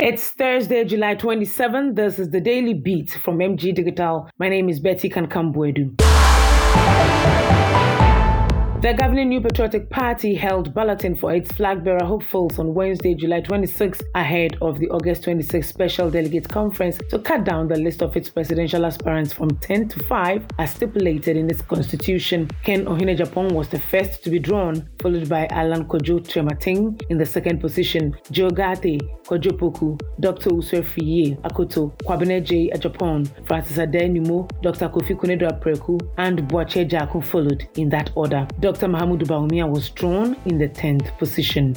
It's Thursday, July 27th. This is the Daily Beat from MG Digital. My name is Betty Kankambuedu. The governing New Patriotic Party held balloting for its flag bearer hopefuls on Wednesday, July 26, ahead of the August 26 Special Delegate Conference to cut down the list of its presidential aspirants from 10 to 5 as stipulated in its constitution. Ken Ohene-Agyapong was the first to be drawn, followed by Alan Kojo Kyerematen in the second position, Joe Ghartey, Kojo Poku, Dr. Owusu Afriyie Akoto, Kwabena J. Agyapong, Francis Addai-Nimoh, Dr. Kofi Konadu Apraku, and Agyarko followed in that order. Dr. Mahamudu Bawumia was drawn in the 10th position.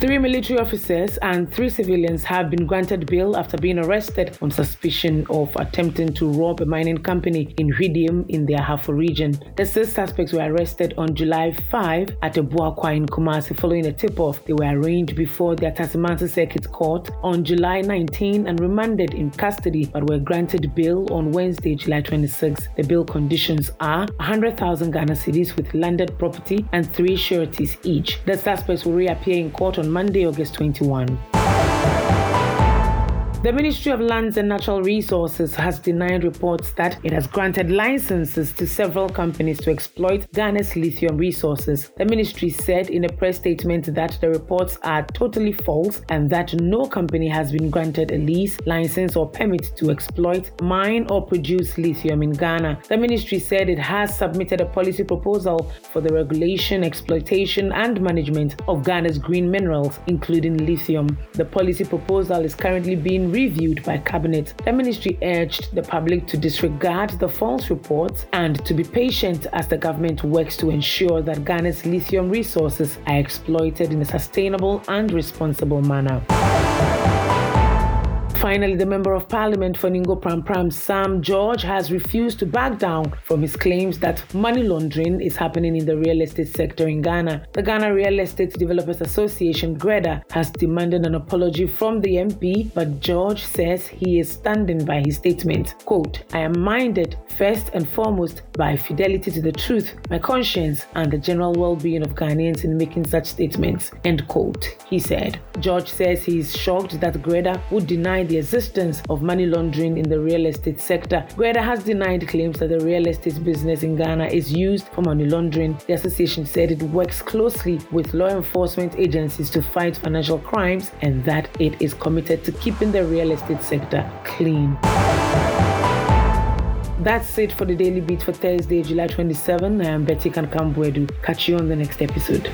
Three military officers and three civilians have been granted bail after being arrested on suspicion of attempting to rob a mining company in Hwidiem in the Ahafo region. The six suspects were arrested on July 5 at Abuakwa in Kumasi following a tip-off. They were arraigned before the Atasemanso Circuit Court on July 19 and remanded in custody but were granted bail on Wednesday, July 26. The bail conditions are 100,000 Ghana cedis with landed property and three sureties each. The suspects will reappear in court on Monday, August 21. The Ministry of Lands and Natural Resources has denied reports that it has granted licenses to several companies to exploit Ghana's lithium resources. The ministry said in a press statement that the reports are totally false and that no company has been granted a lease, license, or permit to exploit, mine, or produce lithium in Ghana. The ministry said it has submitted a policy proposal for the regulation, exploitation, and management of Ghana's green minerals, including lithium. The policy proposal is currently being reviewed by Cabinet. The ministry urged the public to disregard the false reports and to be patient as the government works to ensure that Ghana's lithium resources are exploited in a sustainable and responsible manner. Finally, the Member of Parliament for Ningo Prampram, Sam George, has refused to back down from his claims that money laundering is happening in the real estate sector in Ghana. The Ghana Real Estate Developers Association, GREDA, has demanded an apology from the MP, but George says he is standing by his statement. Quote, I am minded first and foremost by fidelity to the truth, my conscience, and the general well being of Ghanaians in making such statements. End quote. He said. George says he is shocked that GREDA would deny the existence of money laundering in the real estate sector. GREDA has denied claims that the real estate business in Ghana is used for money laundering. The association said it works closely with law enforcement agencies to fight financial crimes and that it is committed to keeping the real estate sector clean. That's it for the Daily Beat for Thursday, July 27. I am Betty Kankambuedu. Catch you on the next episode.